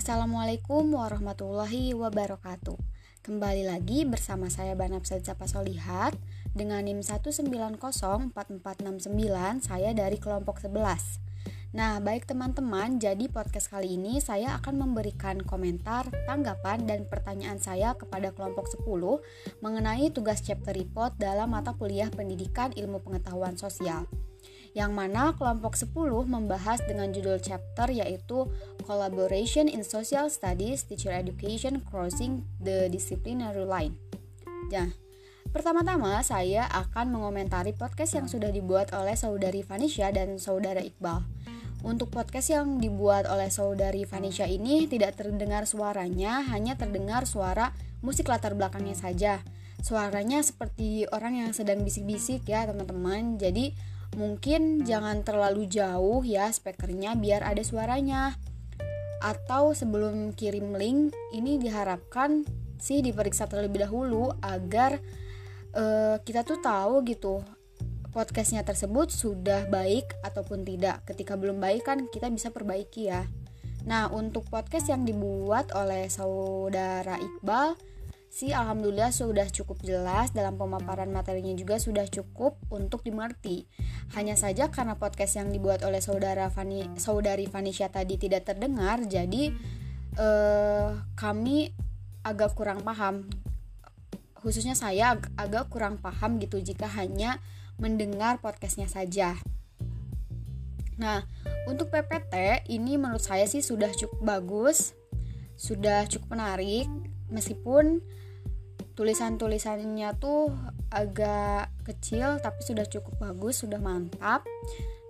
Assalamualaikum warahmatullahi wabarakatuh Kembali lagi bersama saya Banapsad Solihat Dengan NIM 1904469 Saya dari kelompok 11 Nah, baik teman-teman, jadi podcast kali ini saya akan memberikan komentar, tanggapan, dan pertanyaan saya kepada kelompok 10 mengenai tugas chapter report dalam mata kuliah pendidikan ilmu pengetahuan sosial. Yang mana kelompok 10 membahas dengan judul chapter yaitu Collaboration in Social Studies Teacher Education Crossing the Disciplinary Line. Nah, pertama-tama saya akan mengomentari podcast yang sudah dibuat oleh saudari Vanisha dan saudara Iqbal. Untuk podcast yang dibuat oleh saudari Vanisha ini tidak terdengar suaranya, hanya terdengar suara musik latar belakangnya saja. Suaranya seperti orang yang sedang bisik-bisik ya teman-teman. Jadi mungkin jangan terlalu jauh ya speakernya biar ada suaranya. Atau sebelum kirim link ini diharapkan sih diperiksa terlebih dahulu agar uh, kita tuh tahu gitu podcastnya tersebut sudah baik ataupun tidak. Ketika belum baik kan kita bisa perbaiki ya. Nah, untuk podcast yang dibuat oleh saudara Iqbal sih alhamdulillah sudah cukup jelas dalam pemaparan materinya juga sudah cukup untuk dimengerti. Hanya saja karena podcast yang dibuat oleh saudara Fani, saudari Vanisha tadi tidak terdengar, jadi eh, kami agak kurang paham. Khususnya saya ag agak kurang paham gitu jika hanya mendengar podcastnya saja. Nah, untuk PPT ini menurut saya sih sudah cukup bagus, sudah cukup menarik, meskipun tulisan-tulisannya tuh agak kecil tapi sudah cukup bagus, sudah mantap.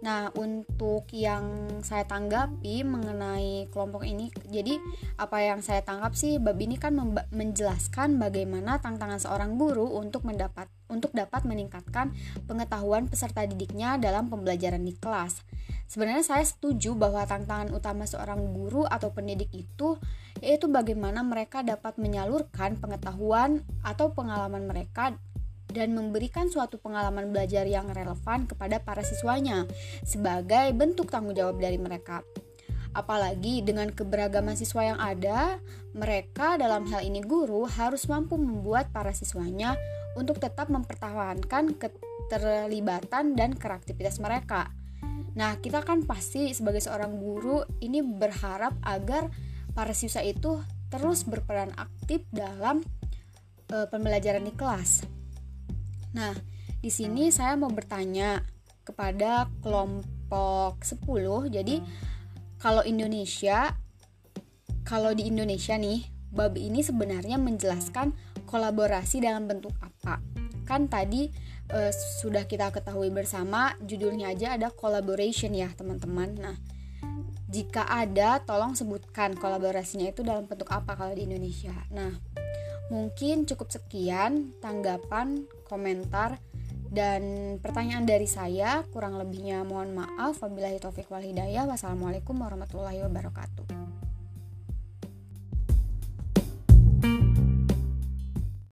Nah, untuk yang saya tanggapi mengenai kelompok ini, jadi apa yang saya tangkap sih bab ini kan menjelaskan bagaimana tantangan seorang guru untuk mendapat untuk dapat meningkatkan pengetahuan peserta didiknya dalam pembelajaran di kelas. Sebenarnya saya setuju bahwa tantangan utama seorang guru atau pendidik itu yaitu bagaimana mereka dapat menyalurkan pengetahuan atau pengalaman mereka dan memberikan suatu pengalaman belajar yang relevan kepada para siswanya sebagai bentuk tanggung jawab dari mereka. Apalagi dengan keberagaman siswa yang ada, mereka dalam hal ini guru harus mampu membuat para siswanya untuk tetap mempertahankan keterlibatan dan kreativitas mereka. Nah, kita kan pasti sebagai seorang guru ini berharap agar para siswa itu terus berperan aktif dalam e, pembelajaran di kelas. Nah, di sini saya mau bertanya kepada kelompok 10. Jadi, kalau Indonesia kalau di Indonesia nih, bab ini sebenarnya menjelaskan kolaborasi dalam bentuk apa. Kan tadi e, sudah kita ketahui bersama judulnya aja ada collaboration ya, teman-teman. Nah, jika ada, tolong sebutkan kolaborasinya itu dalam bentuk apa kalau di Indonesia. Nah, Mungkin cukup sekian tanggapan, komentar, dan pertanyaan dari saya. Kurang lebihnya mohon maaf. Wabillahi taufiq wal hidayah. Wassalamualaikum warahmatullahi wabarakatuh.